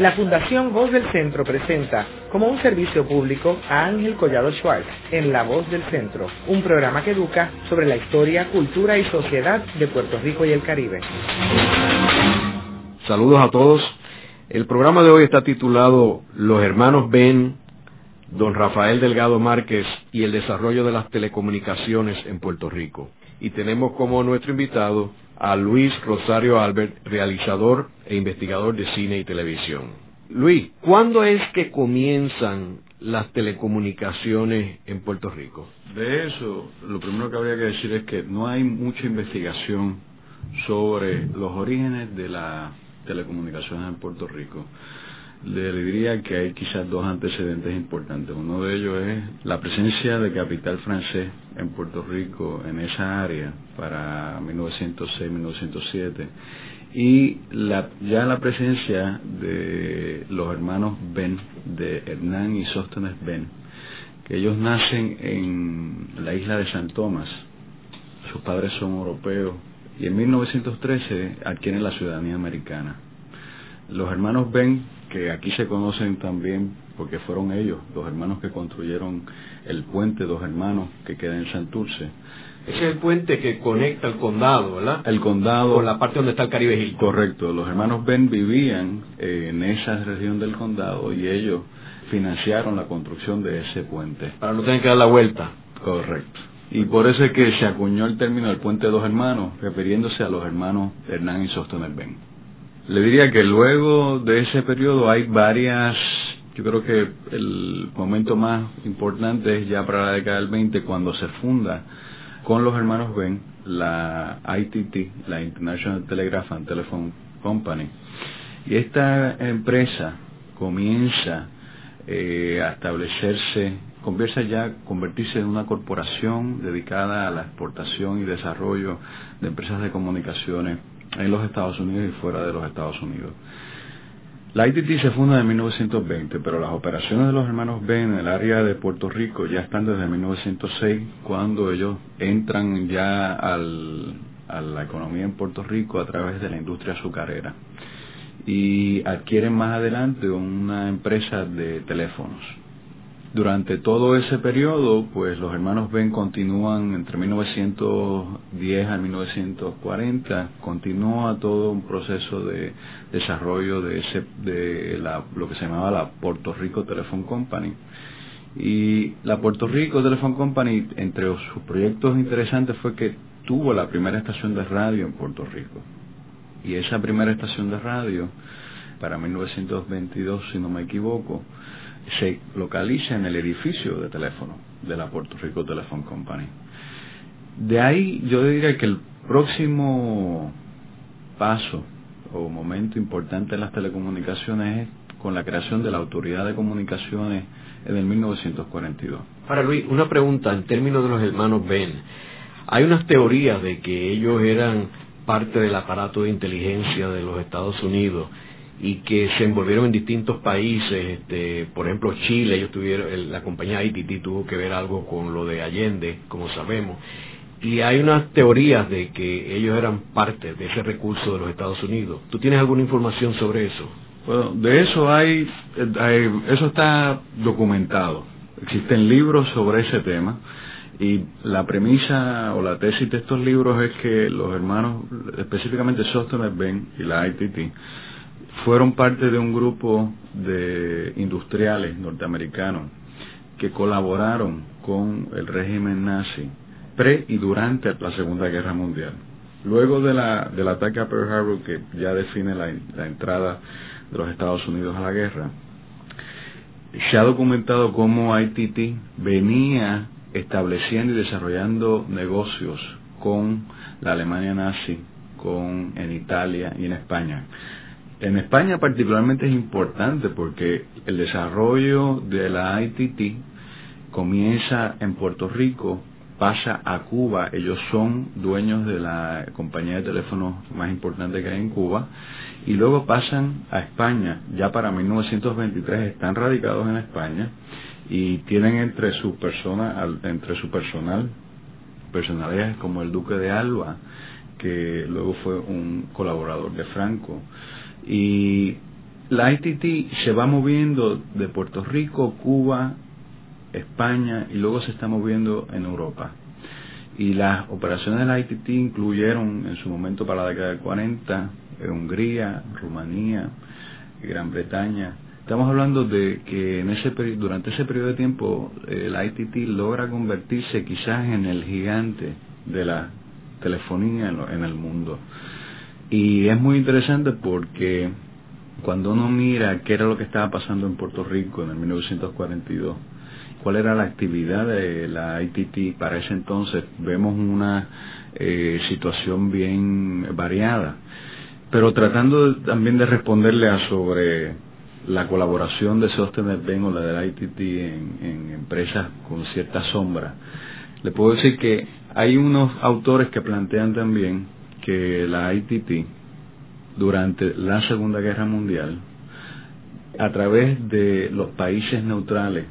La Fundación Voz del Centro presenta como un servicio público a Ángel Collado Schwartz en La Voz del Centro, un programa que educa sobre la historia, cultura y sociedad de Puerto Rico y el Caribe. Saludos a todos. El programa de hoy está titulado Los hermanos Ben, don Rafael Delgado Márquez y el desarrollo de las telecomunicaciones en Puerto Rico. Y tenemos como nuestro invitado a Luis Rosario Albert, realizador e investigador de cine y televisión. Luis, ¿cuándo es que comienzan las telecomunicaciones en Puerto Rico? De eso, lo primero que habría que decir es que no hay mucha investigación sobre los orígenes de las telecomunicaciones en Puerto Rico le diría que hay quizás dos antecedentes importantes. Uno de ellos es la presencia de capital francés en Puerto Rico, en esa área, para 1906-1907, y la, ya la presencia de los hermanos Ben, de Hernán y Sóstenes Ben, que ellos nacen en la isla de San Tomás, sus padres son europeos, y en 1913 adquieren la ciudadanía americana. Los hermanos Ben que aquí se conocen también porque fueron ellos, los hermanos que construyeron el puente Dos Hermanos que queda en Santurce. Ese es el puente que conecta el condado, ¿verdad? El condado. Con la parte donde está el Caribe Hilton. Correcto. Los hermanos Ben vivían eh, en esa región del condado y ellos financiaron la construcción de ese puente. Para no tener que dar la vuelta. Correcto. Y por eso es que se acuñó el término del puente Dos Hermanos, refiriéndose a los hermanos Hernán y Sostener Ben. Le diría que luego de ese periodo hay varias, yo creo que el momento más importante es ya para la década del 20 cuando se funda con los hermanos Ben la ITT, la International Telegraph and Telephone Company. Y esta empresa comienza eh, a establecerse, comienza ya a convertirse en una corporación dedicada a la exportación y desarrollo de empresas de comunicaciones en los Estados Unidos y fuera de los Estados Unidos. La ITT se funda en 1920, pero las operaciones de los hermanos Ben en el área de Puerto Rico ya están desde 1906, cuando ellos entran ya al, a la economía en Puerto Rico a través de la industria azucarera y adquieren más adelante una empresa de teléfonos durante todo ese periodo, pues los hermanos Ben continúan entre 1910 a 1940, continúa todo un proceso de desarrollo de ese de la, lo que se llamaba la Puerto Rico Telephone Company. Y la Puerto Rico Telephone Company, entre sus proyectos interesantes, fue que tuvo la primera estación de radio en Puerto Rico. Y esa primera estación de radio, para 1922, si no me equivoco, se localiza en el edificio de teléfono de la Puerto Rico Telephone Company. De ahí yo diría que el próximo paso o momento importante en las telecomunicaciones es con la creación de la Autoridad de Comunicaciones en el 1942. Para Luis, una pregunta en términos de los hermanos Ben. Hay unas teorías de que ellos eran parte del aparato de inteligencia de los Estados Unidos y que se envolvieron en distintos países, este, por ejemplo Chile, ellos tuvieron, la compañía ITT tuvo que ver algo con lo de Allende, como sabemos, y hay unas teorías de que ellos eran parte de ese recurso de los Estados Unidos. ¿Tú tienes alguna información sobre eso? Bueno, de eso hay, eso está documentado. Existen libros sobre ese tema y la premisa o la tesis de estos libros es que los hermanos, específicamente Sostener Ben y la ITT, fueron parte de un grupo de industriales norteamericanos que colaboraron con el régimen nazi pre y durante la Segunda Guerra Mundial. Luego de la, del ataque a Pearl Harbor, que ya define la, entrada de los Estados Unidos a la guerra, se ha documentado cómo ITT venía estableciendo y desarrollando negocios con la Alemania nazi, con en Italia y en España. En España particularmente es importante porque el desarrollo de la ITT comienza en Puerto Rico, pasa a Cuba, ellos son dueños de la compañía de teléfonos más importante que hay en Cuba, y luego pasan a España, ya para 1923 están radicados en España y tienen entre su persona, entre su personal, personalidades como el Duque de Alba, que luego fue un colaborador de Franco, y la ITT se va moviendo de Puerto Rico, Cuba, España y luego se está moviendo en Europa. Y las operaciones de la ITT incluyeron en su momento para la década del 40 Hungría, Rumanía, Gran Bretaña. Estamos hablando de que en ese durante ese periodo de tiempo el ITT logra convertirse quizás en el gigante de la telefonía en, el mundo. Y es muy interesante porque cuando uno mira qué era lo que estaba pasando en Puerto Rico en el 1942, cuál era la actividad de la ITT para ese entonces, vemos una eh, situación bien variada. Pero tratando también de responderle a sobre la colaboración de Sostener Ben o la de la ITT en, empresas con cierta sombra, le puedo decir que hay unos autores que plantean también que la ITT durante la Segunda Guerra Mundial, a través de los países neutrales,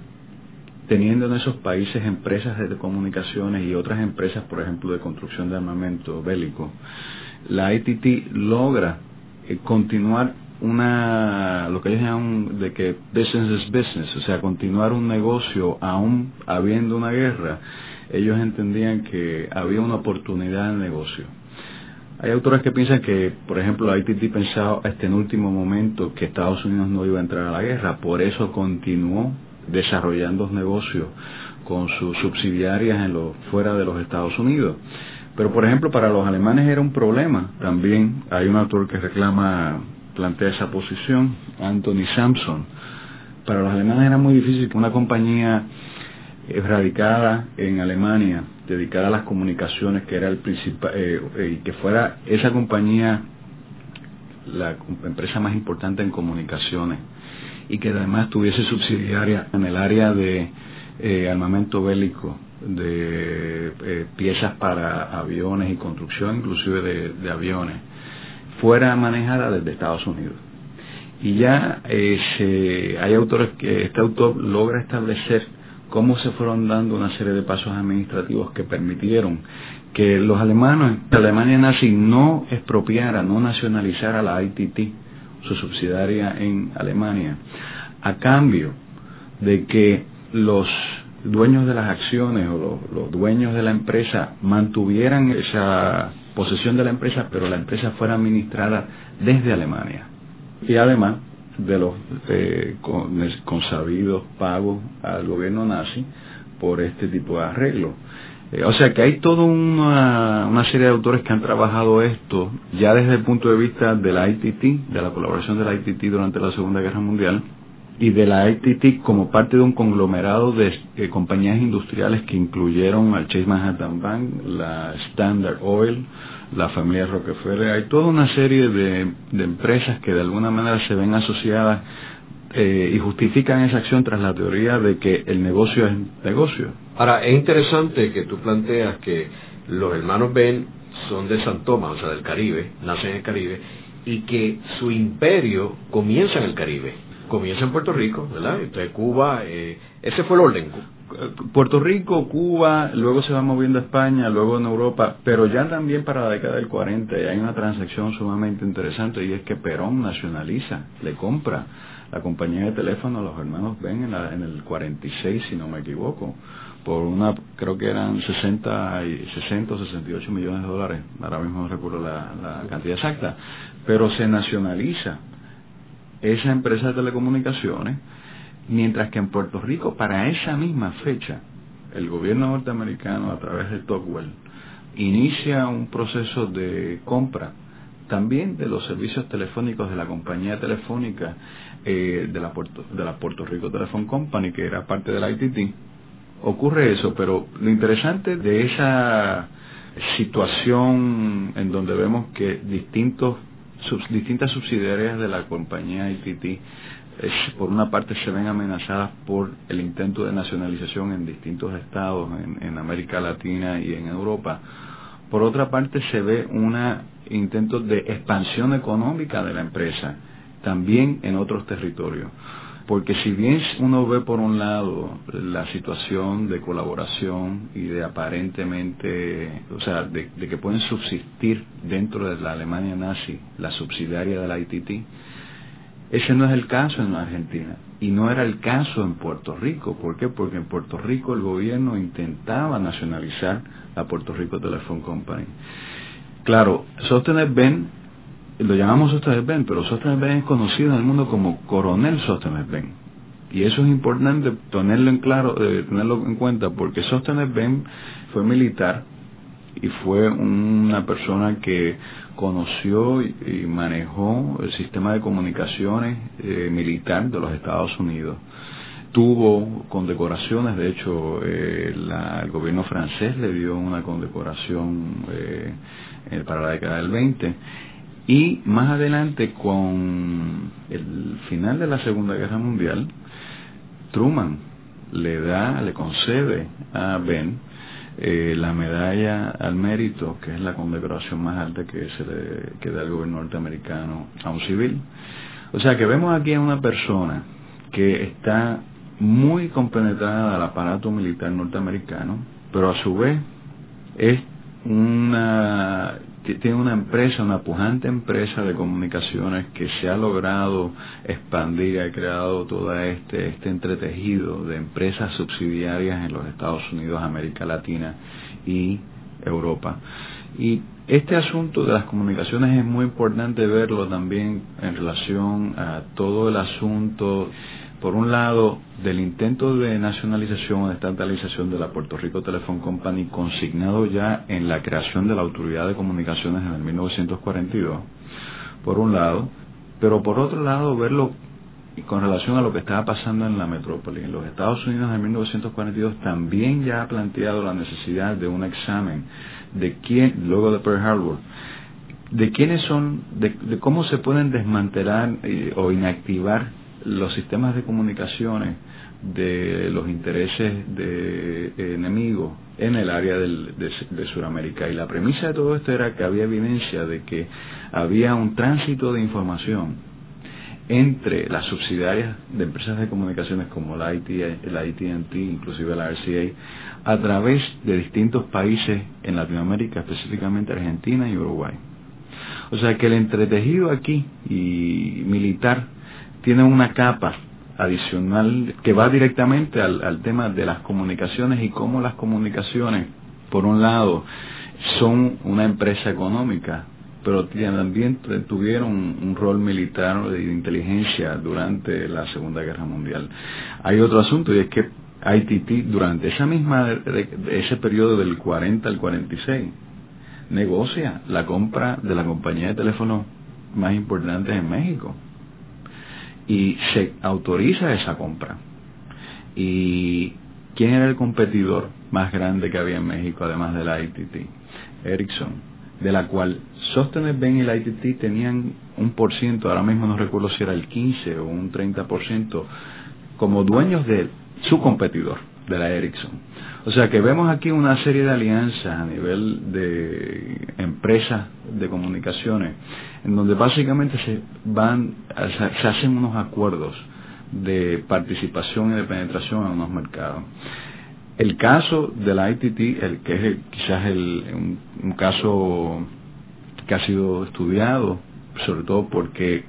teniendo en esos países empresas de comunicaciones y otras empresas, por ejemplo, de construcción de armamento bélico, la ITT logra eh, continuar una lo que ellos llaman de que business is business, o sea, continuar un negocio aún habiendo una guerra, ellos entendían que había una oportunidad de negocio. Hay autores que piensan que, por ejemplo, la ITT pensaba hasta en último momento que Estados Unidos no iba a entrar a la guerra, por eso continuó desarrollando negocios con sus subsidiarias en lo, fuera de los Estados Unidos. Pero, por ejemplo, para los alemanes era un problema. También hay un autor que reclama, plantea esa posición, Anthony Sampson. Para los alemanes era muy difícil que una compañía radicada en Alemania, dedicada a las comunicaciones, que era el principal, eh, eh, que fuera esa compañía la empresa más importante en comunicaciones y que además tuviese subsidiaria en el área de eh, armamento bélico de eh, piezas para aviones y construcción inclusive de, aviones fuera manejada desde Estados Unidos. Y ya eh, hay autores que este autor logra establecer cómo se fueron dando una serie de pasos administrativos que permitieron que los alemanes, la Alemania nazi no expropiara, no nacionalizara la ITT, su subsidiaria en Alemania, a cambio de que los dueños de las acciones o los, dueños de la empresa mantuvieran esa posesión de la empresa, pero la empresa fuera administrada desde Alemania. Y además de los eh, consabidos pagos al gobierno nazi por este tipo de arreglo. Eh, o sea que hay toda una, una, serie de autores que han trabajado esto ya desde el punto de vista de la ITT, de la colaboración de la ITT durante la Segunda Guerra Mundial, y de la ITT como parte de un conglomerado de eh, compañías industriales que incluyeron al Chase Manhattan Bank, la Standard Oil, la familia Rockefeller. Hay toda una serie de, empresas que de alguna manera se ven asociadas eh, y justifican esa acción tras la teoría de que el negocio es negocio. Ahora, es interesante que tú planteas que los hermanos Ben son de San Tomás, o sea, del Caribe, nacen en el Caribe, y que su imperio comienza en el Caribe comienza en Puerto Rico, ¿verdad? Entonces Cuba, eh, ese fue el orden. Puerto Rico, Cuba, luego se va moviendo a España, luego en Europa, pero ya también para la década del 40 hay una transacción sumamente interesante y es que Perón nacionaliza, le compra la compañía de teléfono a los hermanos Ben en, en el 46, si no me equivoco, por una, creo que eran 60, y 60 o 68 millones de dólares, ahora mismo no recuerdo la cantidad exacta, pero se nacionaliza esa empresa de telecomunicaciones, mientras que en Puerto Rico, para esa misma fecha, el gobierno norteamericano, a través de Tocqueville, inicia un proceso de compra también de los servicios telefónicos de la compañía telefónica eh, de, la Puerto, de la Puerto Rico Telephone Company, que era parte de la ITT. Ocurre eso, pero lo interesante de esa situación en donde vemos que distintos distintas subsidiarias de la compañía ITT por una parte se ven amenazadas por el intento de nacionalización en distintos estados en, América Latina y en Europa. Por otra parte se ve un intento de expansión económica de la empresa también en otros territorios. Porque si bien uno ve por un lado la situación de colaboración y de aparentemente, o sea, de, que pueden subsistir dentro de la Alemania nazi la subsidiaria de la ITT, Ese no es el caso en Argentina y no era el caso en Puerto Rico. ¿Por qué? Porque en Puerto Rico el gobierno intentaba nacionalizar la Puerto Rico Telephone Company. Claro, Sostener Ben, lo llamamos Sostener Ben, pero Sostener Ben es conocido en el mundo como Coronel Sostener Ben. Y eso es importante tenerlo en claro, eh, tenerlo en cuenta, porque Sostener Ben fue militar y fue una persona que conoció y manejó el sistema de comunicaciones eh, militar de los Estados Unidos. Tuvo condecoraciones, de hecho eh, el gobierno francés le dio una condecoración eh, para la década del 20 y más adelante con el final de la Segunda Guerra Mundial, Truman le da, le concede a Ben eh, la medalla al mérito, que es la condecoración más alta que se le que da el gobierno norteamericano a un civil. O sea que vemos aquí a una persona que está muy compenetrada al aparato militar norteamericano, pero a su vez es una tiene una empresa, una pujante empresa de comunicaciones que se ha logrado expandir, ha creado todo este, este entretejido de empresas subsidiarias en los Estados Unidos, América Latina y Europa. Y este asunto de las comunicaciones es muy importante verlo también en relación a todo el asunto por un lado, del intento de nacionalización o de estatalización de la Puerto Rico Telephone Company consignado ya en la creación de la Autoridad de Comunicaciones en el 1942, por un lado, pero por otro lado, verlo con relación a lo que estaba pasando en la metrópoli. En los Estados Unidos en 1942 también ya ha planteado la necesidad de un examen de quién, luego de Pearl Harbor, de quiénes son, de, cómo se pueden desmantelar eh, o inactivar los sistemas de comunicaciones de los intereses de, enemigos en el área del, de, de Sudamérica. Y la premisa de todo esto era que había evidencia de que había un tránsito de información entre las subsidiarias de empresas de comunicaciones como la, IT, la AT&T, inclusive la RCA, a través de distintos países en Latinoamérica, específicamente Argentina y Uruguay. O sea que el entretejido aquí y militar tiene una capa adicional que va directamente al, tema de las comunicaciones y cómo las comunicaciones, por un lado, son una empresa económica, pero también tuvieron un rol militar de inteligencia durante la Segunda Guerra Mundial. Hay otro asunto y es que ITT durante esa misma ese periodo del 40 al 46 negocia la compra de la compañía de teléfonos más importante en México y se autoriza esa compra. ¿Y quién era el competidor más grande que había en México además de la ITT? Ericsson, de la cual Sostener Ben y la ITT tenían un por ciento, ahora mismo no recuerdo si era el 15 o un 30%, como dueños de su competidor, de la Ericsson. O sea que vemos aquí una serie de alianzas a nivel de empresas de comunicaciones, en donde básicamente se van, se hacen unos acuerdos de participación y de penetración en unos mercados. El caso de la ITT, el que es quizás el, un, caso que ha sido estudiado, sobre todo porque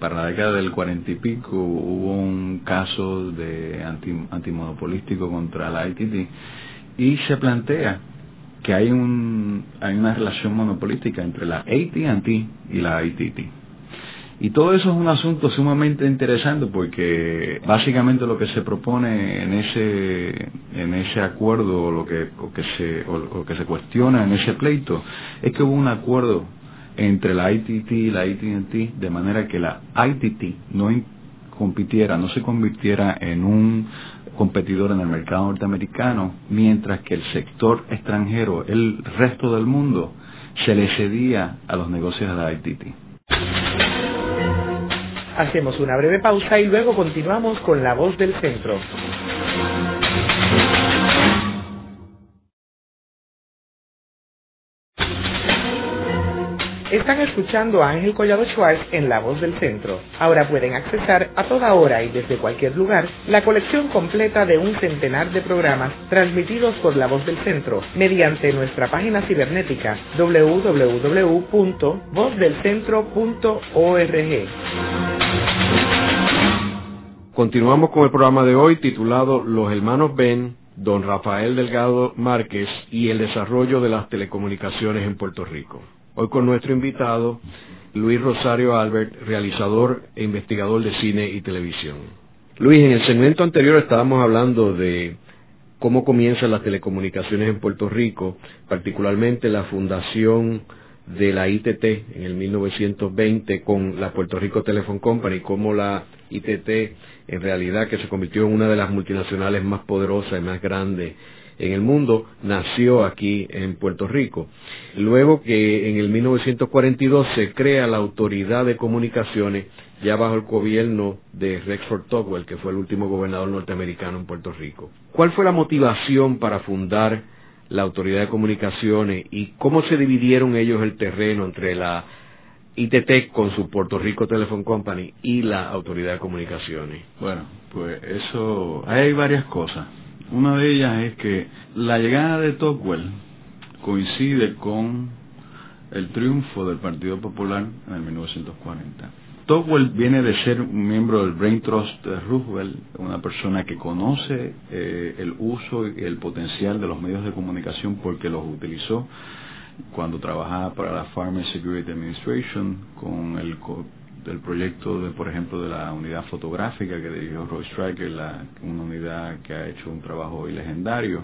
para la década del cuarenta y pico hubo un caso de anti, antimonopolístico contra la ITT y se plantea que hay un hay una relación monopolística entre la AT&T y la ITT. Y todo eso es un asunto sumamente interesante porque básicamente lo que se propone en ese en ese acuerdo o lo que o que se o, que se cuestiona en ese pleito es que hubo un acuerdo entre la ITT y la AT&T de manera que la ITT no compitiera, no se convirtiera en un competidor en el mercado norteamericano, mientras que el sector extranjero, el resto del mundo, se le cedía a los negocios de la ITT. Hacemos una breve pausa y luego continuamos con la voz del centro. Están escuchando a Ángel Collado Schwartz en La Voz del Centro. Ahora pueden accesar a toda hora y desde cualquier lugar la colección completa de un centenar de programas transmitidos por La Voz del Centro mediante nuestra página cibernética www.vozdelcentro.org. Continuamos con el programa de hoy titulado Los hermanos Ben, don Rafael Delgado Márquez y el desarrollo de las telecomunicaciones en Puerto Rico. Hoy con nuestro invitado, Luis Rosario Albert, realizador e investigador de cine y televisión. Luis, en el segmento anterior estábamos hablando de cómo comienzan las telecomunicaciones en Puerto Rico, particularmente la fundación de la ITT en el 1920 con la Puerto Rico Telephone Company, cómo la ITT en realidad que se convirtió en una de las multinacionales más poderosas y más grandes en el mundo, nació aquí en Puerto Rico. Luego que en el 1942 se crea la Autoridad de Comunicaciones, ya bajo el gobierno de Rexford Tocqueville, que fue el último gobernador norteamericano en Puerto Rico. ¿Cuál fue la motivación para fundar la Autoridad de Comunicaciones y cómo se dividieron ellos el terreno entre la ITT con su Puerto Rico Telephone Company y la Autoridad de Comunicaciones? Bueno, pues eso, hay varias cosas. Una de ellas es que la llegada de Tocqueville coincide con el triunfo del Partido Popular en el 1940. Tocqueville viene de ser un miembro del Brain Trust de Roosevelt, una persona que conoce eh, el uso y el potencial de los medios de comunicación porque los utilizó cuando trabajaba para la Farm Security Administration con el del proyecto, de, por ejemplo, de la unidad fotográfica que dirigió Roy Stryker, la, una unidad que ha hecho un trabajo hoy legendario,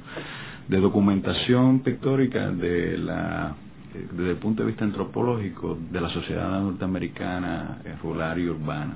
de documentación pictórica de la desde el punto de vista antropológico de la sociedad norteamericana eh, rural y urbana.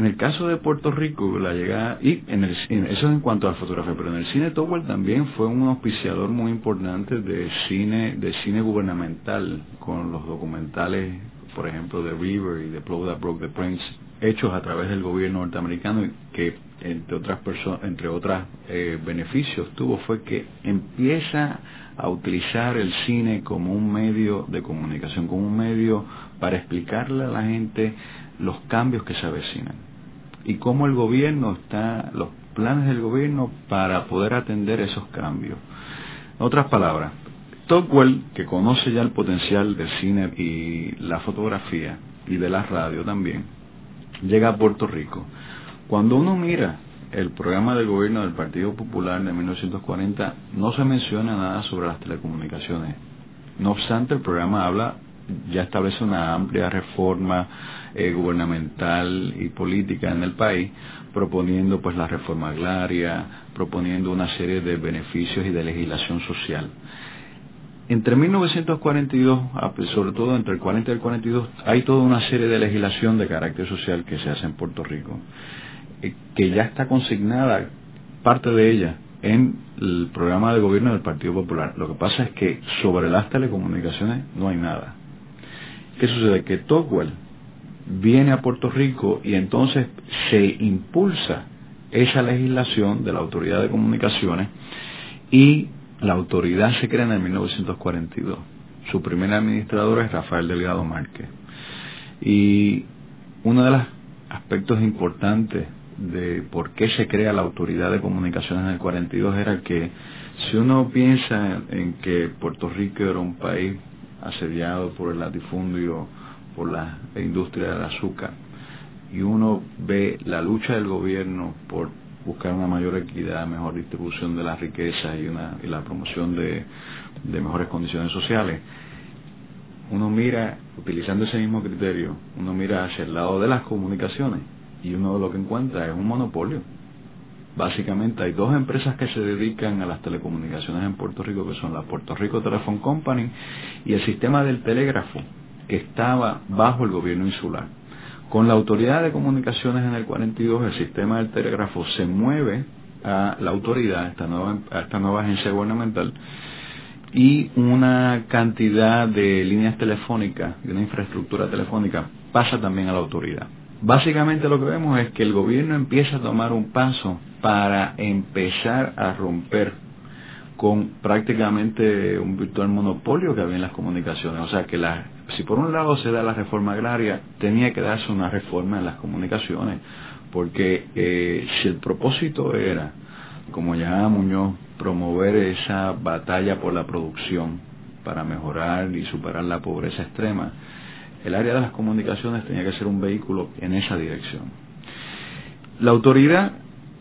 En el caso de Puerto Rico, la llegada, y en el, eso en cuanto a la fotografía, pero en el cine Towell también fue un auspiciador muy importante de cine, de cine gubernamental, con los documentales por ejemplo, de River y de Blow That Broke the Prince, hechos a través del gobierno norteamericano que entre otras personas, entre otros eh, beneficios tuvo fue que empieza a utilizar el cine como un medio de comunicación, como un medio para explicarle a la gente los cambios que se avecinan y cómo el gobierno está, los planes del gobierno para poder atender esos cambios. En otras palabras, Stockwell, que conoce ya el potencial del cine y la fotografía y de la radio también, llega a Puerto Rico. Cuando uno mira el programa del gobierno del Partido Popular de 1940, no se menciona nada sobre las telecomunicaciones. No obstante, el programa habla, ya establece una amplia reforma eh, gubernamental y política en el país, proponiendo pues la reforma agraria, proponiendo una serie de beneficios y de legislación social. Entre 1942, sobre todo entre el 40 y el 42, hay toda una serie de legislación de carácter social que se hace en Puerto Rico, eh, que ya está consignada, parte de ella, en el programa de gobierno del Partido Popular. Lo que pasa es que sobre las telecomunicaciones no hay nada. ¿Qué sucede? Que Tocqueville viene a Puerto Rico y entonces se impulsa esa legislación de la Autoridad de Comunicaciones y la autoridad se crea en el 1942. Su primer administrador es Rafael Delgado Márquez. Y uno de los aspectos importantes de por qué se crea la autoridad de comunicaciones en el 42 era que si uno piensa en que Puerto Rico era un país asediado por el latifundio, por la industria del azúcar, y uno ve la lucha del gobierno por buscar una mayor equidad, mejor distribución de las riquezas y, una, y la promoción de, de mejores condiciones sociales. Uno mira, utilizando ese mismo criterio, uno mira hacia el lado de las comunicaciones y uno lo que encuentra es un monopolio. Básicamente hay dos empresas que se dedican a las telecomunicaciones en Puerto Rico, que son la Puerto Rico Telephone Company y el sistema del telégrafo, estaba bajo el gobierno insular con la autoridad de comunicaciones en el 42, el sistema del telégrafo se mueve a la autoridad, esta nueva, a esta nueva agencia gubernamental, y una cantidad de líneas telefónicas, de una infraestructura telefónica, pasa también a la autoridad. Básicamente lo que vemos es que el gobierno empieza a tomar un paso para empezar a romper con prácticamente un virtual monopolio que había en las comunicaciones. O sea que las si por un lado se da la reforma agraria, tenía que darse una reforma en las comunicaciones, porque eh, si el propósito era, como llamaba Muñoz, promover esa batalla por la producción para mejorar y superar la pobreza extrema, el área de las comunicaciones tenía que ser un vehículo en esa dirección. La autoridad,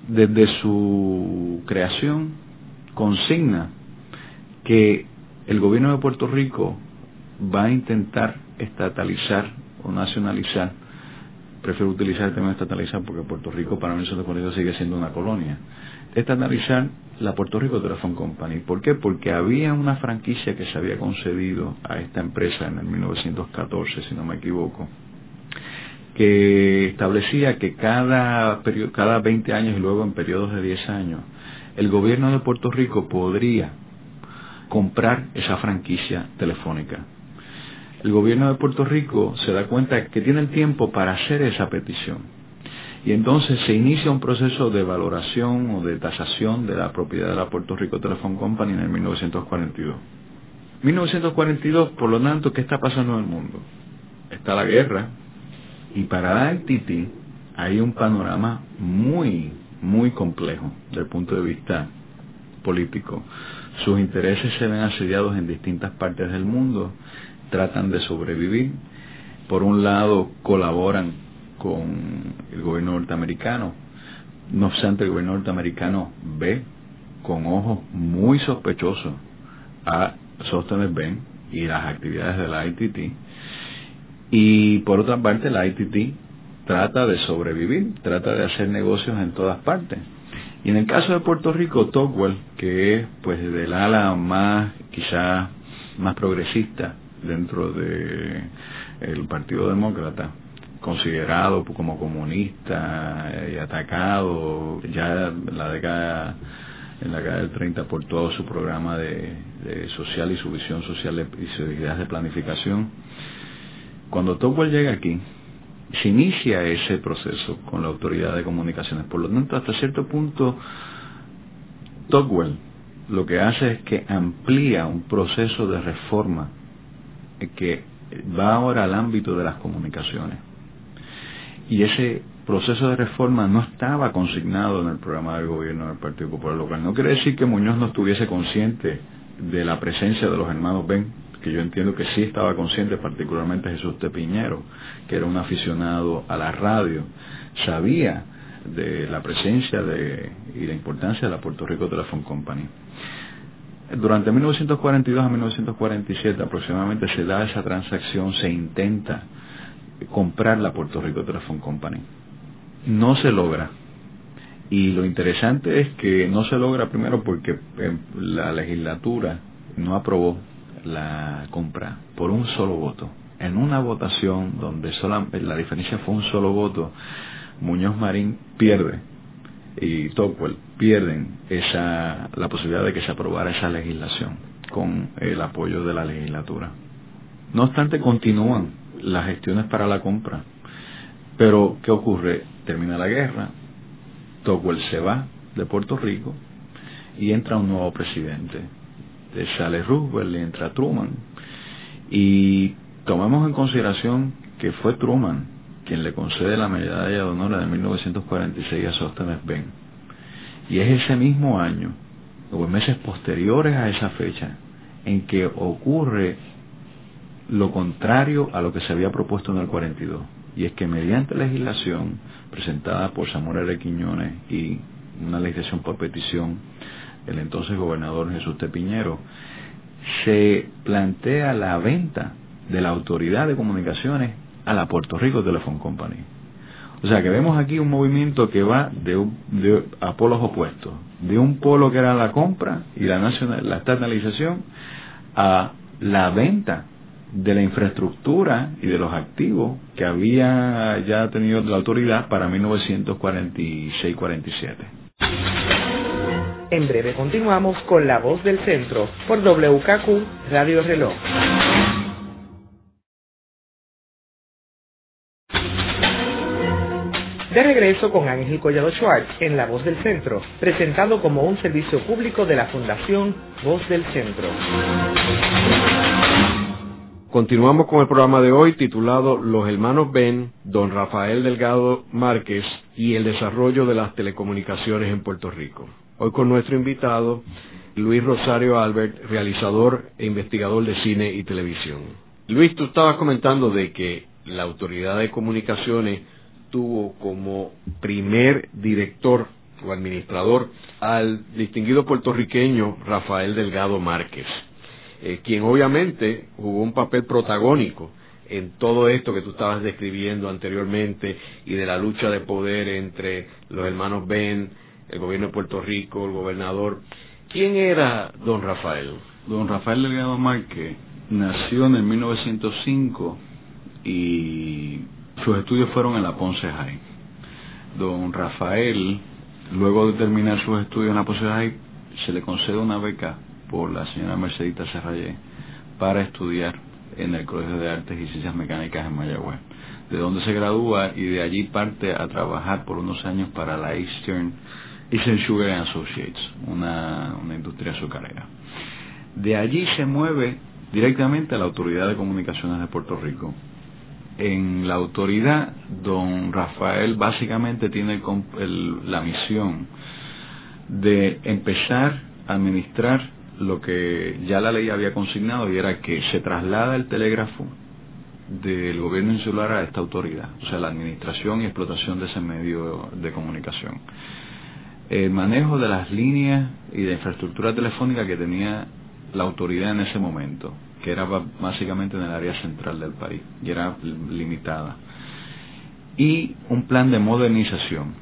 desde su creación, consigna que el gobierno de Puerto Rico va a intentar estatalizar o nacionalizar, prefiero utilizar el término estatalizar porque Puerto Rico para 1942 sigue siendo una colonia, estatalizar la Puerto Rico Telephone Company. ¿Por qué? Porque había una franquicia que se había concedido a esta empresa en el 1914, si no me equivoco, que establecía que cada, cada 20 años y luego en periodos de 10 años, el gobierno de Puerto Rico podría comprar esa franquicia telefónica. El gobierno de Puerto Rico se da cuenta que tiene el tiempo para hacer esa petición. Y entonces se inicia un proceso de valoración o de tasación de la propiedad de la Puerto Rico Telephone Company en el 1942. 1942, por lo tanto, ¿qué está pasando en el mundo? Está la guerra y para la ITT hay un panorama muy, muy complejo desde el punto de vista político. Sus intereses se ven asediados en distintas partes del mundo, tratan de sobrevivir. Por un lado, colaboran con el gobierno norteamericano. No obstante, el gobierno norteamericano ve con ojos muy sospechosos a Sostener Ben y las actividades de la ITT. Y por otra parte, la ITT trata de sobrevivir, trata de hacer negocios en todas partes. Y en el caso de Puerto Rico, Tocqueville, que es pues del ala más, quizás más progresista dentro de el Partido Demócrata, considerado como comunista y atacado ya la década en la década del 30 por todo su programa de, social y su visión social y sus ideas de planificación. Cuando Tocqueville llega aquí, se inicia ese proceso con la autoridad de comunicaciones. Por lo tanto, hasta cierto punto, Tocqueville lo que hace es que amplía un proceso de reforma que va ahora al ámbito de las comunicaciones. Y ese proceso de reforma no estaba consignado en el programa del gobierno del Partido Popular Local. No quiere decir que Muñoz no estuviese consciente de la presencia de los hermanos Ben que yo entiendo que sí estaba consciente, particularmente Jesús Tepiñero, que era un aficionado a la radio, sabía de la presencia de, y la importancia de la Puerto Rico Telephone Company. Durante 1942 a 1947 aproximadamente se da esa transacción, se intenta comprar la Puerto Rico Telephone Company. No se logra. Y lo interesante es que no se logra primero porque eh, la legislatura no aprobó la compra por un solo voto. En una votación donde la diferencia fue un solo voto, Muñoz Marín pierde y Tocqueville pierden esa, la posibilidad de que se aprobara esa legislación con el apoyo de la legislatura. No obstante, continúan las gestiones para la compra. Pero, ¿qué ocurre? Termina la guerra, Tocqueville se va de Puerto Rico y entra un nuevo presidente, de sale Roosevelt y entra Truman. Y tomamos en consideración que fue Truman quien le concede la medalla de honor de 1946 a Sóstenes Ben. Y es ese mismo año, o en meses posteriores a esa fecha, en que ocurre lo contrario a lo que se había propuesto en el 42. Y es que mediante legislación presentada por Samuel R. Quiñones y una legislación por petición el entonces gobernador Jesús Tepiñero, se plantea la venta de la autoridad de comunicaciones a la Puerto Rico Telephone Company. O sea que vemos aquí un movimiento que va de, de a polos opuestos, de un polo que era la compra y la, nacional, la estatalización a la venta de la infraestructura y de los activos que había ya tenido la autoridad para 1946-47. En breve continuamos con La Voz del Centro por WKQ Radio Reloj. De regreso con Ángel Collado Schwartz en La Voz del Centro, presentado como un servicio público de la Fundación Voz del Centro. Continuamos con el programa de hoy titulado Los hermanos Ben, don Rafael Delgado Márquez y el desarrollo de las telecomunicaciones en Puerto Rico. Hoy con nuestro invitado, Luis Rosario Albert, realizador e investigador de cine y televisión. Luis, tú estabas comentando de que la Autoridad de Comunicaciones tuvo como primer director o administrador al distinguido puertorriqueño Rafael Delgado Márquez. Eh, quien obviamente jugó un papel protagónico en todo esto que tú estabas describiendo anteriormente y de la lucha de poder entre los hermanos Ben, el gobierno de Puerto Rico, el gobernador. ¿Quién era don Rafael? Don Rafael Delgado Márquez nació en el 1905 y sus estudios fueron en la Ponce High. Don Rafael, luego de terminar sus estudios en la Ponce High, se le concede una beca por la señora Mercedita Serrayé para estudiar en el Colegio de Artes y Ciencias Mecánicas en Mayagüez, de donde se gradúa y de allí parte a trabajar por unos años para la Eastern, Eastern Sugar Associates, una, una industria azucarera. De allí se mueve directamente a la Autoridad de Comunicaciones de Puerto Rico. En la autoridad, don Rafael básicamente tiene la misión de empezar a administrar lo que ya la ley había consignado y era que se traslada el telégrafo del gobierno insular a esta autoridad, o sea, la administración y explotación de ese medio de comunicación. El manejo de las líneas y de infraestructura telefónica que tenía la autoridad en ese momento, que era básicamente en el área central del país y era limitada. Y un plan de modernización.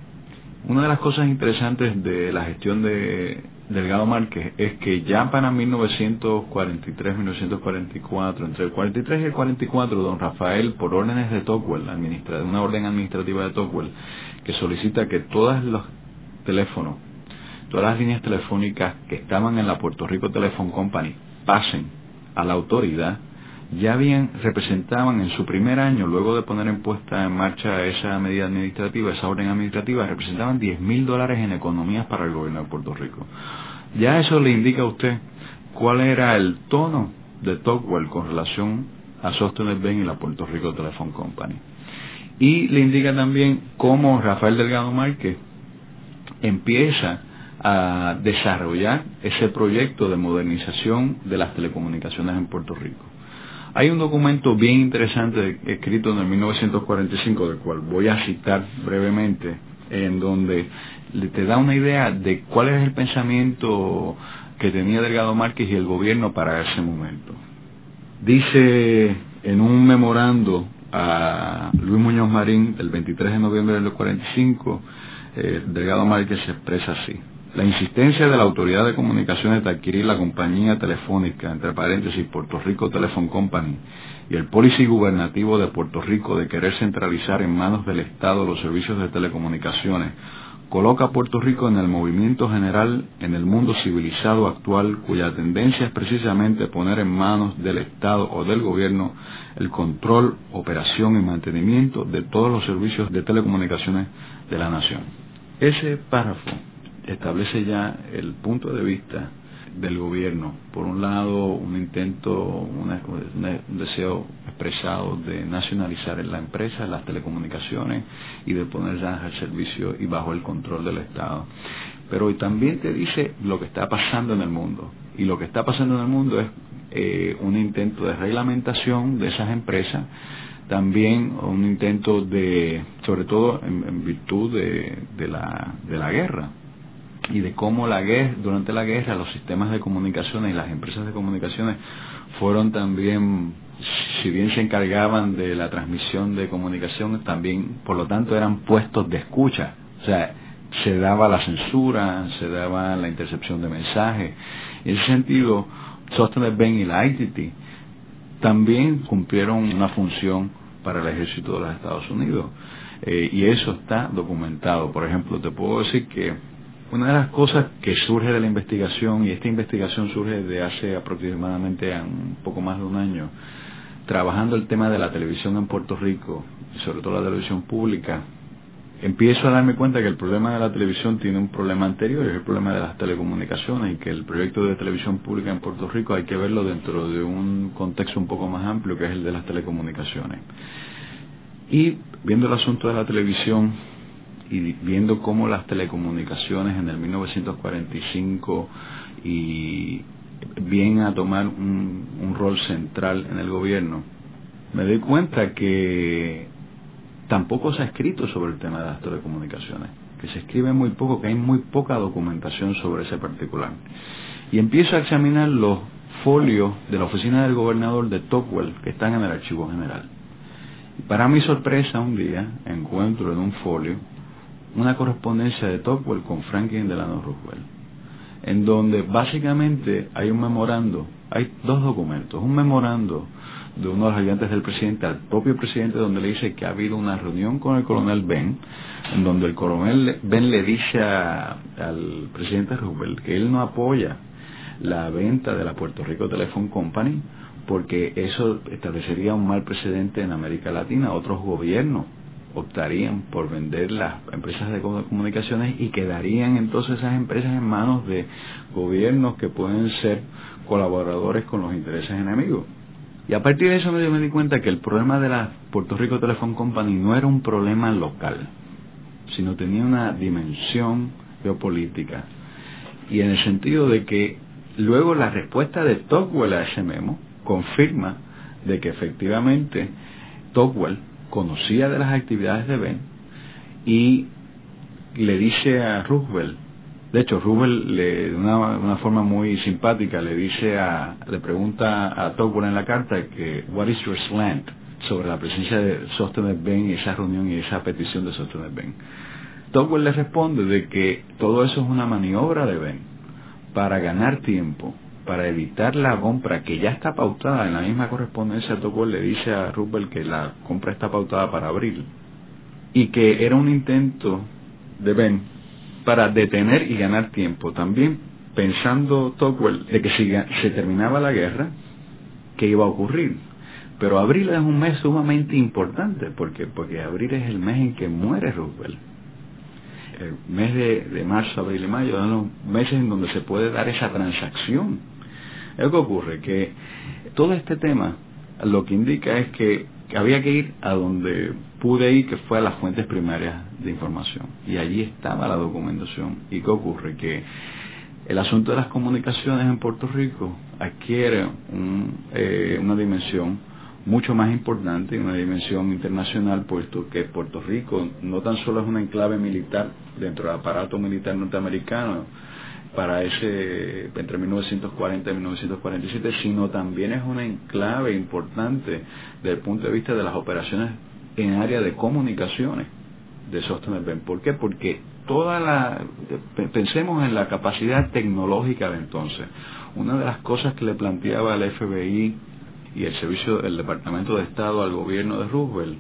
Una de las cosas interesantes de la gestión de Delgado Márquez es que ya para 1943-1944, entre el 43 y el 44, don Rafael, por órdenes de Tocqueville, una orden administrativa de Tocqueville, que solicita que todos los teléfonos, todas las líneas telefónicas que estaban en la Puerto Rico Telephone Company pasen a la autoridad, ya bien representaban en su primer año, luego de poner en puesta en marcha esa medida administrativa, esa orden administrativa, representaban 10 mil dólares en economías para el gobierno de Puerto Rico. Ya eso le indica a usted cuál era el tono de Tocqueville con relación a Sostener Ben y la Puerto Rico Telephone Company. Y le indica también cómo Rafael Delgado Márquez empieza a desarrollar ese proyecto de modernización de las telecomunicaciones en Puerto Rico. Hay un documento bien interesante escrito en el 1945, del cual voy a citar brevemente, en donde te da una idea de cuál es el pensamiento que tenía Delgado Márquez y el gobierno para ese momento. Dice en un memorando a Luis Muñoz Marín el 23 de noviembre del 45, eh, Delgado Márquez se expresa así. La insistencia de la Autoridad de Comunicaciones de adquirir la compañía telefónica, entre paréntesis, Puerto Rico Telephone Company, y el policy gubernativo de Puerto Rico de querer centralizar en manos del Estado los servicios de telecomunicaciones coloca a Puerto Rico en el movimiento general en el mundo civilizado actual cuya tendencia es precisamente poner en manos del Estado o del gobierno el control, operación y mantenimiento de todos los servicios de telecomunicaciones de la nación. Ese párrafo establece ya el punto de vista del gobierno. Por un lado, un intento, un deseo expresado de nacionalizar la empresa, las telecomunicaciones y de ponerlas al servicio y bajo el control del Estado. Pero también te dice lo que está pasando en el mundo. Y lo que está pasando en el mundo es eh, un intento de reglamentación de esas empresas, también un intento de, sobre todo en, virtud de, la, de la guerra, y de cómo la guerra, durante la guerra los sistemas de comunicaciones y las empresas de comunicaciones fueron también, si bien se encargaban de la transmisión de comunicación, también, por lo tanto, eran puestos de escucha. O sea, se daba la censura, se daba la intercepción de mensajes. En ese sentido, Sostener Ben y la también cumplieron una función para el ejército de los Estados Unidos. Eh, y eso está documentado. Por ejemplo, te puedo decir que una de las cosas que surge de la investigación, y esta investigación surge de hace aproximadamente un poco más de un año, trabajando el tema de la televisión en Puerto Rico, sobre todo la televisión pública, empiezo a darme cuenta que el problema de la televisión tiene un problema anterior, es el problema de las telecomunicaciones y que el proyecto de televisión pública en Puerto Rico hay que verlo dentro de un contexto un poco más amplio que es el de las telecomunicaciones. Y viendo el asunto de la televisión y viendo cómo las telecomunicaciones en el 1945 y vienen a tomar un, un rol central en el gobierno, me doy cuenta que tampoco se ha escrito sobre el tema de las telecomunicaciones, que se escribe muy poco, que hay muy poca documentación sobre ese particular. Y empiezo a examinar los folios de la oficina del gobernador de Tocqueville que están en el archivo general. Y para mi sorpresa, un día encuentro en un folio una correspondencia de Tocqueville con Franklin Delano Roosevelt, en donde básicamente hay un memorando, hay dos documentos, un memorando de uno de los ayudantes del presidente al propio presidente donde le dice que ha habido una reunión con el coronel Ben en donde el coronel Ben le dice al presidente Roosevelt que él no apoya la venta de la Puerto Rico Telephone Company porque eso establecería un mal precedente en América Latina. Otros gobiernos optarían por vender las empresas de comunicaciones y quedarían entonces esas empresas en manos de gobiernos que pueden ser colaboradores con los intereses enemigos. Y a partir de eso me di cuenta que el problema de la Puerto Rico Telephone Company no era un problema local, sino tenía una dimensión geopolítica. Y en el sentido de que luego la respuesta de Tocqueville a ese memo confirma de que efectivamente Tocqueville conocía de las actividades de Ben y le dice a Roosevelt de hecho, Rubel, de una, forma muy simpática, le dice a, le pregunta a Tocqueville en la carta que, what is your slant? sobre la presencia de Sostener Ben y esa reunión y esa petición de Sostener Ben. Tocqueville le responde de que todo eso es una maniobra de Ben para ganar tiempo, para evitar la compra que ya está pautada en la misma correspondencia. Tocqueville le dice a Rubel que la compra está pautada para abril y que era un intento de Ben para detener y ganar tiempo. También pensando Tocqueville de que si se terminaba la guerra, ¿qué iba a ocurrir? Pero abril es un mes sumamente importante, porque porque abril es el mes en que muere Roosevelt. El mes de, marzo, abril y mayo son los meses en donde se puede dar esa transacción. Es ocurre que todo este tema lo que indica es que que había que ir a donde pude ir, que fue a las fuentes primarias de información. Y allí estaba la documentación. ¿Y qué ocurre? Que el asunto de las comunicaciones en Puerto Rico adquiere eh, una dimensión mucho más importante, una dimensión internacional, puesto que Puerto Rico no tan solo es un enclave militar dentro del aparato militar norteamericano, para ese entre 1940 y 1947, sino también es un enclave importante desde el punto de vista de las operaciones en área de comunicaciones de Sostener Ben. ¿Por qué? Porque toda la pensemos en la capacidad tecnológica de entonces. Una de las cosas que le planteaba el FBI y el servicio del Departamento de Estado al gobierno de Roosevelt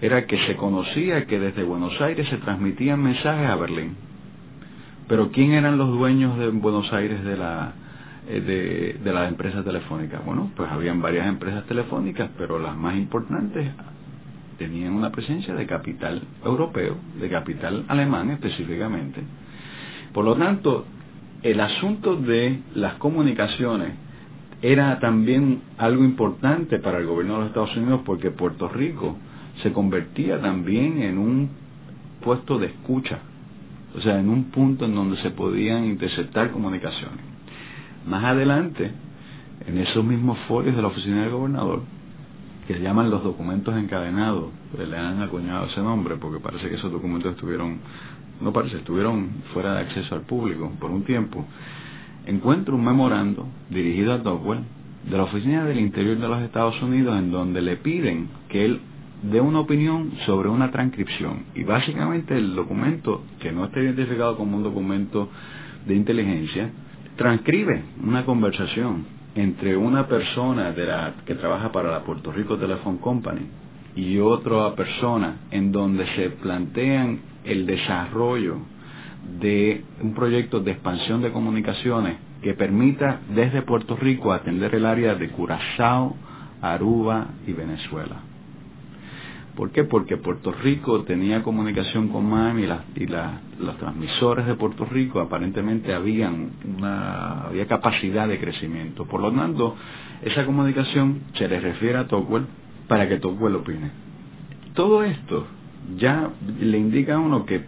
era que se conocía que desde Buenos Aires se transmitían mensajes a Berlín pero ¿quién eran los dueños de Buenos Aires de la de, de las empresas telefónicas? Bueno, pues habían varias empresas telefónicas, pero las más importantes tenían una presencia de capital europeo, de capital alemán específicamente. Por lo tanto, el asunto de las comunicaciones era también algo importante para el gobierno de los Estados Unidos porque Puerto Rico se convertía también en un puesto de escucha o sea, en un punto en donde se podían interceptar comunicaciones. Más adelante, en esos mismos folios de la oficina del gobernador, que se llaman los documentos encadenados, pues le han acuñado ese nombre porque parece que esos documentos estuvieron, no parece, estuvieron fuera de acceso al público por un tiempo, encuentro un memorando dirigido a Dogwell de la Oficina del Interior de los Estados Unidos en donde le piden que él de una opinión sobre una transcripción. Y básicamente el documento, que no está identificado como un documento de inteligencia, transcribe una conversación entre una persona de la, que trabaja para la Puerto Rico Telephone Company y otra persona en donde se plantean el desarrollo de un proyecto de expansión de comunicaciones que permita desde Puerto Rico atender el área de Curazao, Aruba y Venezuela. ¿Por qué? Porque Puerto Rico tenía comunicación con Miami y, las y los transmisores de Puerto Rico aparentemente habían una había capacidad de crecimiento. Por lo tanto, esa comunicación se le refiere a Tocqueville para que Tocqueville opine. Todo esto ya le indica a uno que,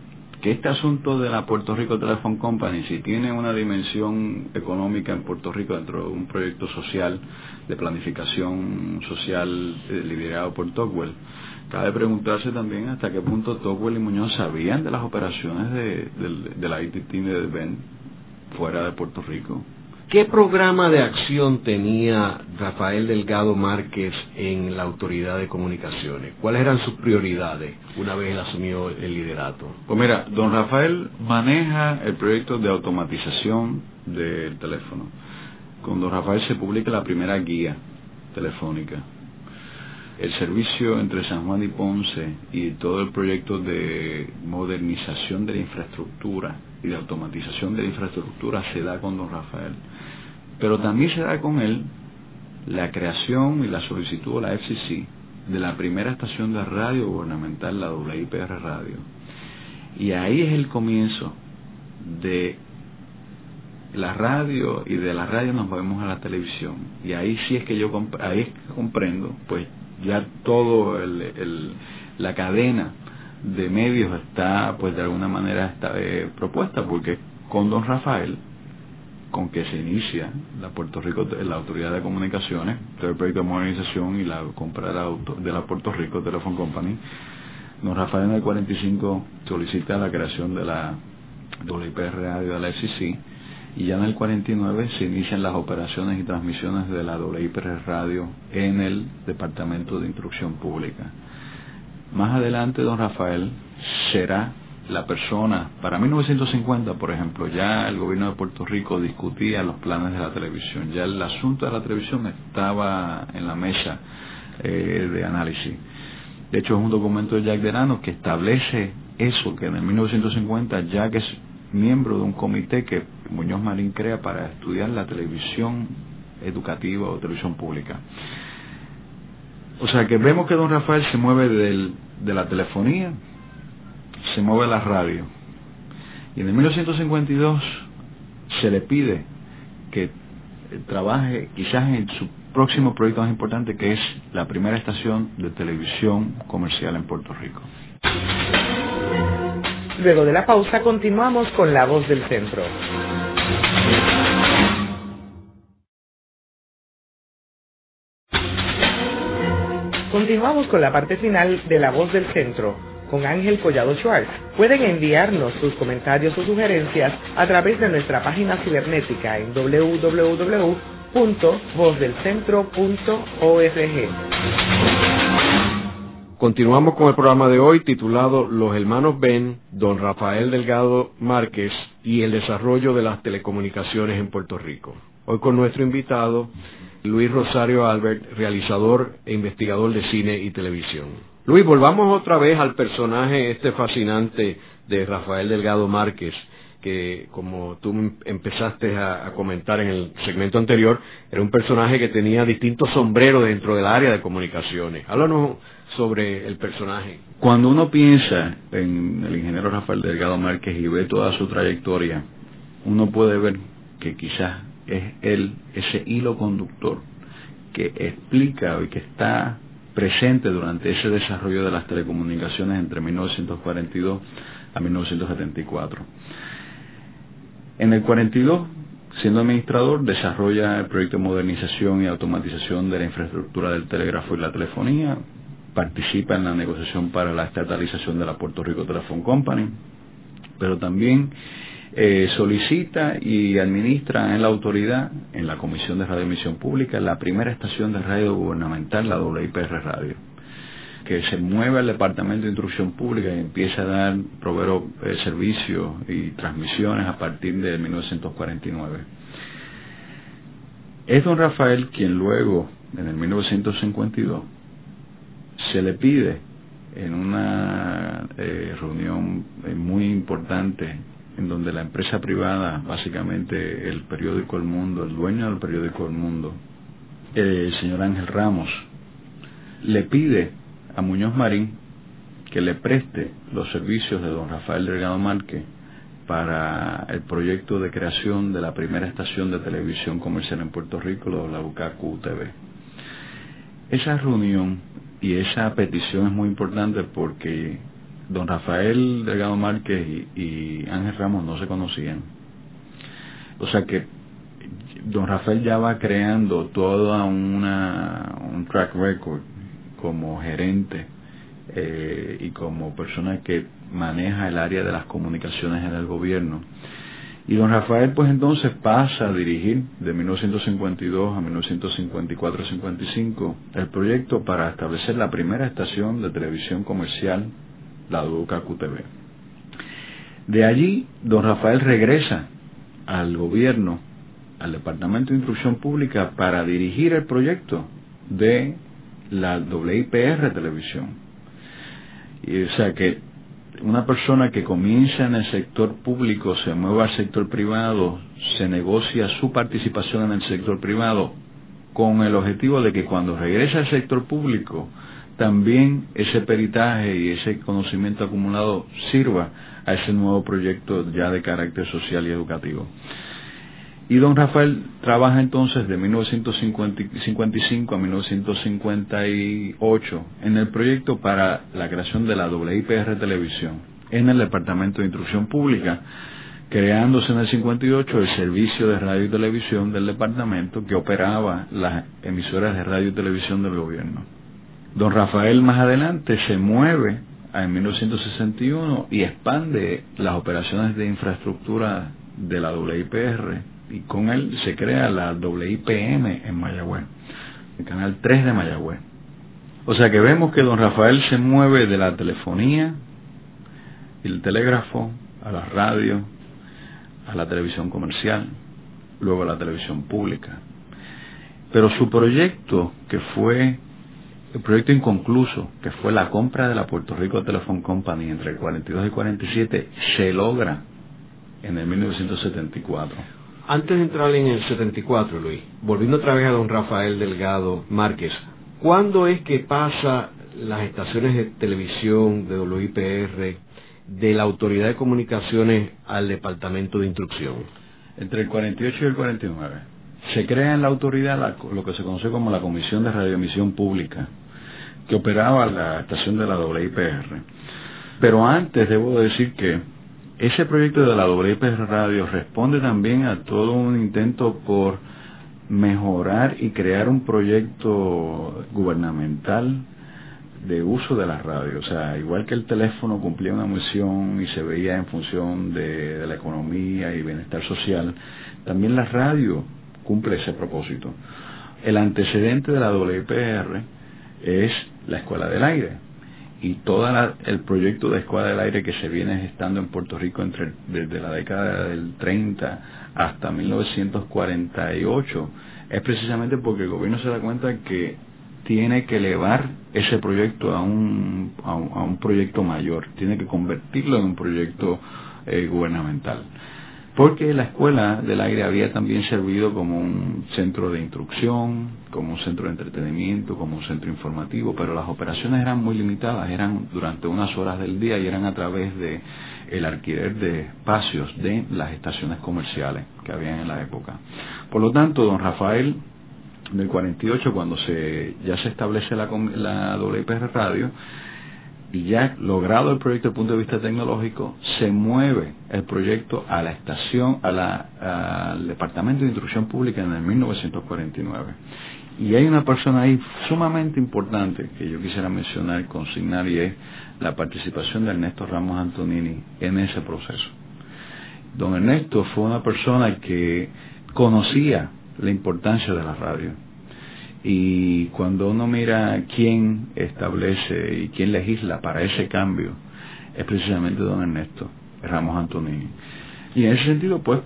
que este asunto de la Puerto Rico Telephone Company, si tiene una dimensión económica en Puerto Rico dentro de un proyecto social, de planificación social eh, liderado por Tocqueville, Cabe preguntarse también hasta qué punto Tocqueville y Muñoz sabían de las operaciones de, de, la ITT de Ben fuera de Puerto Rico. ¿Qué programa de acción tenía Rafael Delgado Márquez en la Autoridad de Comunicaciones? ¿Cuáles eran sus prioridades una vez él asumió el liderato? Pues mira, don Rafael maneja el proyecto de automatización del teléfono. Con don Rafael se publica la primera guía telefónica el servicio entre San Juan y Ponce y todo el proyecto de modernización de la infraestructura y de automatización de la infraestructura se da con don Rafael. Pero también se da con él la creación y la solicitud de la FCC de la primera estación de radio gubernamental, la WIPR Radio. Y ahí es el comienzo de la radio y de la radio nos movemos a la televisión. Y ahí sí es que yo ahí es que comprendo, pues ya todo el, la cadena de medios está pues de alguna manera está eh, propuesta porque con don Rafael con que se inicia la Puerto Rico la autoridad de comunicaciones todo el proyecto de modernización y la compra de la, Puerto Rico Telephone Company don Rafael en el 45 solicita la creación de la WIPR Radio de la FCC y ya en el 49 se inician las operaciones y transmisiones de la WIPR Radio en el Departamento de Instrucción Pública. Más adelante, don Rafael será la persona, para 1950, por ejemplo, ya el gobierno de Puerto Rico discutía los planes de la televisión, ya el asunto de la televisión estaba en la mesa eh, de análisis. De hecho, es un documento de Jack Delano que establece eso, que en el 1950 Jack es miembro de un comité que Muñoz Marín crea para estudiar la televisión educativa o televisión pública. O sea que vemos que don Rafael se mueve del, de la telefonía, se mueve la radio. Y en el 1952 se le pide que trabaje quizás en su próximo proyecto más importante que es la primera estación de televisión comercial en Puerto Rico. Luego de la pausa continuamos con La Voz del Centro. Continuamos con la parte final de La Voz del Centro con Ángel Collado Schwartz. Pueden enviarnos sus comentarios o sugerencias a través de nuestra página cibernética en www.vozdelcentro.org. Continuamos con el programa de hoy titulado Los hermanos Ben, don Rafael Delgado Márquez y el desarrollo de las telecomunicaciones en Puerto Rico. Hoy con nuestro invitado Luis Rosario Albert, realizador e investigador de cine y televisión. Luis, volvamos otra vez al personaje este fascinante de Rafael Delgado Márquez, que como tú empezaste a, comentar en el segmento anterior, era un personaje que tenía distintos sombreros dentro del área de comunicaciones. Háblanos sobre el personaje. Cuando uno piensa en el ingeniero Rafael Delgado Márquez y ve toda su trayectoria, uno puede ver que quizás es él ese hilo conductor que explica y que está presente durante ese desarrollo de las telecomunicaciones entre 1942 a 1974. En el 42, siendo administrador, desarrolla el proyecto de modernización y automatización de la infraestructura del telégrafo y la telefonía, participa en la negociación para la estatalización de la Puerto Rico Telephone Company, pero también eh, solicita y administra en la autoridad, en la Comisión de Radioemisión Pública, la primera estación de radio gubernamental, la WIPR Radio, que se mueve al Departamento de Instrucción Pública y empieza a dar, proveer eh, servicios y transmisiones a partir de 1949. Es don Rafael quien luego, en el 1952, se le pide en una eh, reunión eh, muy importante en donde la empresa privada, básicamente el periódico El Mundo, el dueño del periódico El Mundo, el señor Ángel Ramos, le pide a Muñoz Marín que le preste los servicios de don Rafael Delgado Márquez para el proyecto de creación de la primera estación de televisión comercial en Puerto Rico, la UCACU TV. Esa reunión y esa petición es muy importante porque don Rafael Delgado Márquez y, Ángel Ramos no se conocían. O sea que don Rafael ya va creando toda una un track record como gerente eh, y como persona que maneja el área de las comunicaciones en el gobierno. Y don Rafael pues entonces pasa a dirigir de 1952 a 1954-55 el proyecto para establecer la primera estación de televisión comercial, la Duca QTV. De allí, don Rafael regresa al gobierno, al Departamento de Instrucción Pública, para dirigir el proyecto de la WIPR Televisión. Y, o sea que una persona que comienza en el sector público, se mueve al sector privado, se negocia su participación en el sector privado con el objetivo de que cuando regrese al sector público, también ese peritaje y ese conocimiento acumulado sirva a ese nuevo proyecto ya de carácter social y educativo. Y don Rafael trabaja entonces de 1955 a 1958 en el proyecto para la creación de la WIPR Televisión en el Departamento de Instrucción Pública, creándose en el 58 el servicio de radio y televisión del departamento que operaba las emisoras de radio y televisión del gobierno. Don Rafael más adelante se mueve en 1961 y expande las operaciones de infraestructura de la WIPR y con él se crea la WIPM en Mayagüez, el canal 3 de Mayagüez. O sea que vemos que don Rafael se mueve de la telefonía el telégrafo a la radio, a la televisión comercial, luego a la televisión pública. Pero su proyecto, que fue el proyecto inconcluso, que fue la compra de la Puerto Rico Telephone Company entre el 42 y el 47, se logra en el 1974. Antes de entrar en el 74, Luis, volviendo otra vez a don Rafael Delgado Márquez, ¿cuándo es que pasa las estaciones de televisión de WIPR de la Autoridad de Comunicaciones al Departamento de Instrucción? Entre el 48 y el 49. Se crea en la autoridad lo que se conoce como la Comisión de Radioemisión Pública, que operaba la estación de la WIPR. Pero antes debo decir que ese proyecto de la WPR Radio responde también a todo un intento por mejorar y crear un proyecto gubernamental de uso de la radio. O sea, igual que el teléfono cumplía una misión y se veía en función de, la economía y bienestar social, también la radio cumple ese propósito. El antecedente de la WPR es la Escuela del Aire y todo el proyecto de Escuadra del Aire que se viene gestando en Puerto Rico entre, desde la década del 30 hasta 1948 es precisamente porque el gobierno se da cuenta que tiene que elevar ese proyecto a un, a un, proyecto mayor, tiene que convertirlo en un proyecto eh, gubernamental porque la escuela del aire había también servido como un centro de instrucción, como un centro de entretenimiento, como un centro informativo, pero las operaciones eran muy limitadas, eran durante unas horas del día y eran a través de el alquiler de espacios de las estaciones comerciales que habían en la época. Por lo tanto, don Rafael del 48, cuando se ya se establece la, la Radio, y ya logrado el proyecto desde el punto de vista tecnológico, se mueve el proyecto a la estación, al Departamento de Instrucción Pública en el 1949. Y hay una persona ahí sumamente importante que yo quisiera mencionar, consignar, y es la participación de Ernesto Ramos Antonini en ese proceso. Don Ernesto fue una persona que conocía la importancia de la radio y cuando uno mira quién establece y quién legisla para ese cambio, es precisamente don Ernesto Ramos Antonini. Y en ese sentido, pues,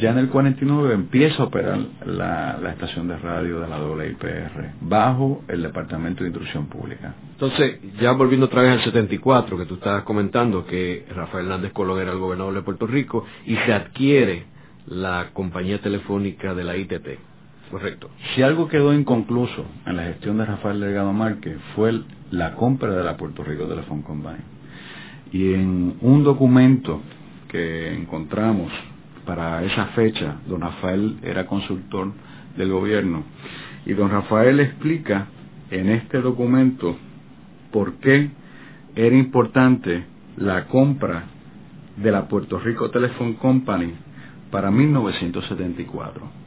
ya en el 49 empieza a operar la, estación de radio de la WIPR bajo el Departamento de Instrucción Pública. Entonces, ya volviendo otra vez al 74, que tú estabas comentando que Rafael Hernández Colón era el gobernador de Puerto Rico y se adquiere la compañía telefónica de la ITT. Correcto. Si algo quedó inconcluso en la gestión de Rafael Delgado Márquez fue la compra de la Puerto Rico Telephone Company. Y en un documento que encontramos para esa fecha, don Rafael era consultor del gobierno, y don Rafael explica en este documento por qué era importante la compra de la Puerto Rico Telephone Company para 1974.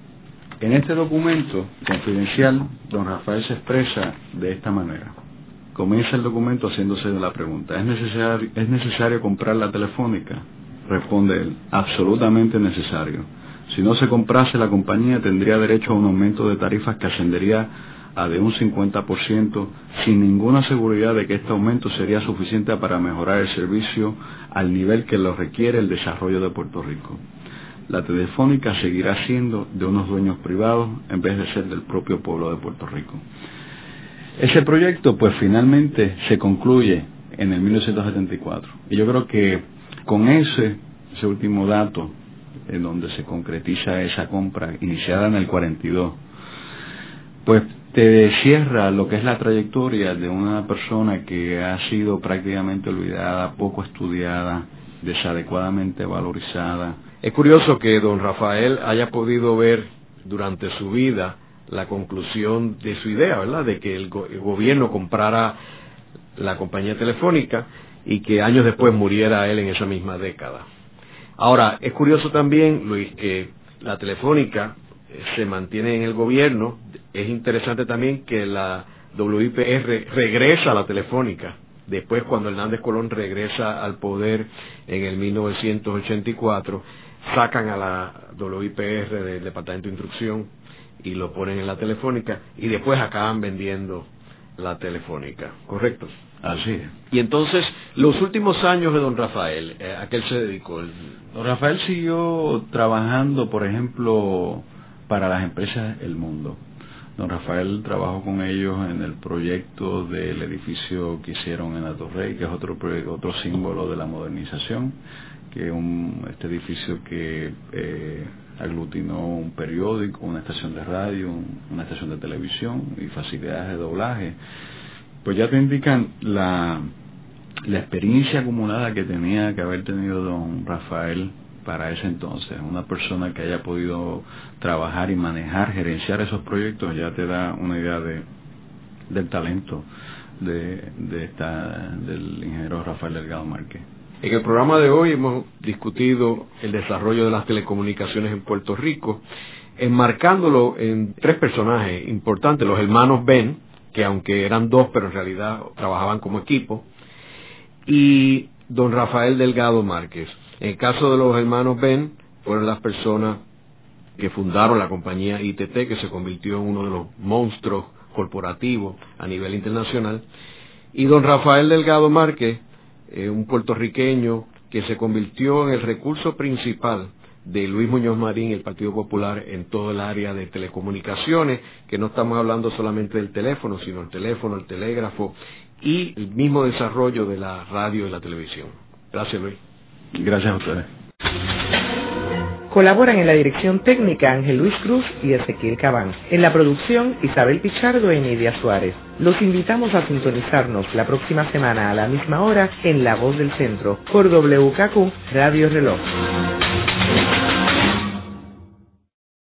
En este documento confidencial, don Rafael se expresa de esta manera. Comienza el documento haciéndose la pregunta, ¿es necesario, ¿es necesario comprar la telefónica? Responde él, absolutamente necesario. Si no se comprase la compañía tendría derecho a un aumento de tarifas que ascendería a de un 50% sin ninguna seguridad de que este aumento sería suficiente para mejorar el servicio al nivel que lo requiere el desarrollo de Puerto Rico. La telefónica seguirá siendo de unos dueños privados en vez de ser del propio pueblo de Puerto Rico. Ese proyecto pues finalmente se concluye en el 1974 y yo creo que con ese, ese último dato en donde se concretiza esa compra iniciada en el 42 pues te cierra lo que es la trayectoria de una persona que ha sido prácticamente olvidada, poco estudiada, desadecuadamente valorizada. Es curioso que don Rafael haya podido ver durante su vida la conclusión de su idea, ¿verdad? De que el, gobierno comprara la compañía telefónica y que años después muriera él en esa misma década. Ahora, es curioso también, Luis, que la telefónica se mantiene en el gobierno. Es interesante también que la WIPR regresa a la telefónica. Después, cuando Hernández Colón regresa al poder en el 1984, sacan a la WIPR del Departamento de Instrucción y lo ponen en la telefónica y después acaban vendiendo la telefónica, ¿correcto? Así es. Y entonces, los últimos años de don Rafael, eh, ¿a qué él se dedicó? Don Rafael siguió trabajando, por ejemplo, para las empresas El Mundo. Don Rafael trabajó con ellos en el proyecto del edificio que hicieron en Atorrey, que es otro otro símbolo de la modernización, que es un, este edificio que eh, aglutinó un periódico, una estación de radio, una estación de televisión y facilidades de doblaje. Pues ya te indican la, la experiencia acumulada que tenía que haber tenido don Rafael para ese entonces. Una persona que haya podido trabajar y manejar, gerenciar esos proyectos, ya te da una idea de, del talento de, de esta, del ingeniero Rafael Delgado Márquez. En el programa de hoy hemos discutido el desarrollo de las telecomunicaciones en Puerto Rico, enmarcándolo en tres personajes importantes, los hermanos Ben, que aunque eran dos, pero en realidad trabajaban como equipo, y don Rafael Delgado Márquez. En el caso de los hermanos Ben, fueron las personas que fundaron la compañía ITT, que se convirtió en uno de los monstruos corporativos a nivel internacional. Y don Rafael Delgado Márquez, eh, un puertorriqueño que se convirtió en el recurso principal de Luis Muñoz Marín y el Partido Popular en todo el área de telecomunicaciones, que no estamos hablando solamente del teléfono, sino el teléfono, el telégrafo y el mismo desarrollo de la radio y la televisión. Gracias, Luis. Gracias a ustedes. Colaboran en la dirección técnica Ángel Luis Cruz y Ezequiel Cabán. En la producción Isabel Pichardo y Nidia Suárez. Los invitamos a sintonizarnos la próxima semana a la misma hora en La Voz del Centro por WKQ Radio Reloj.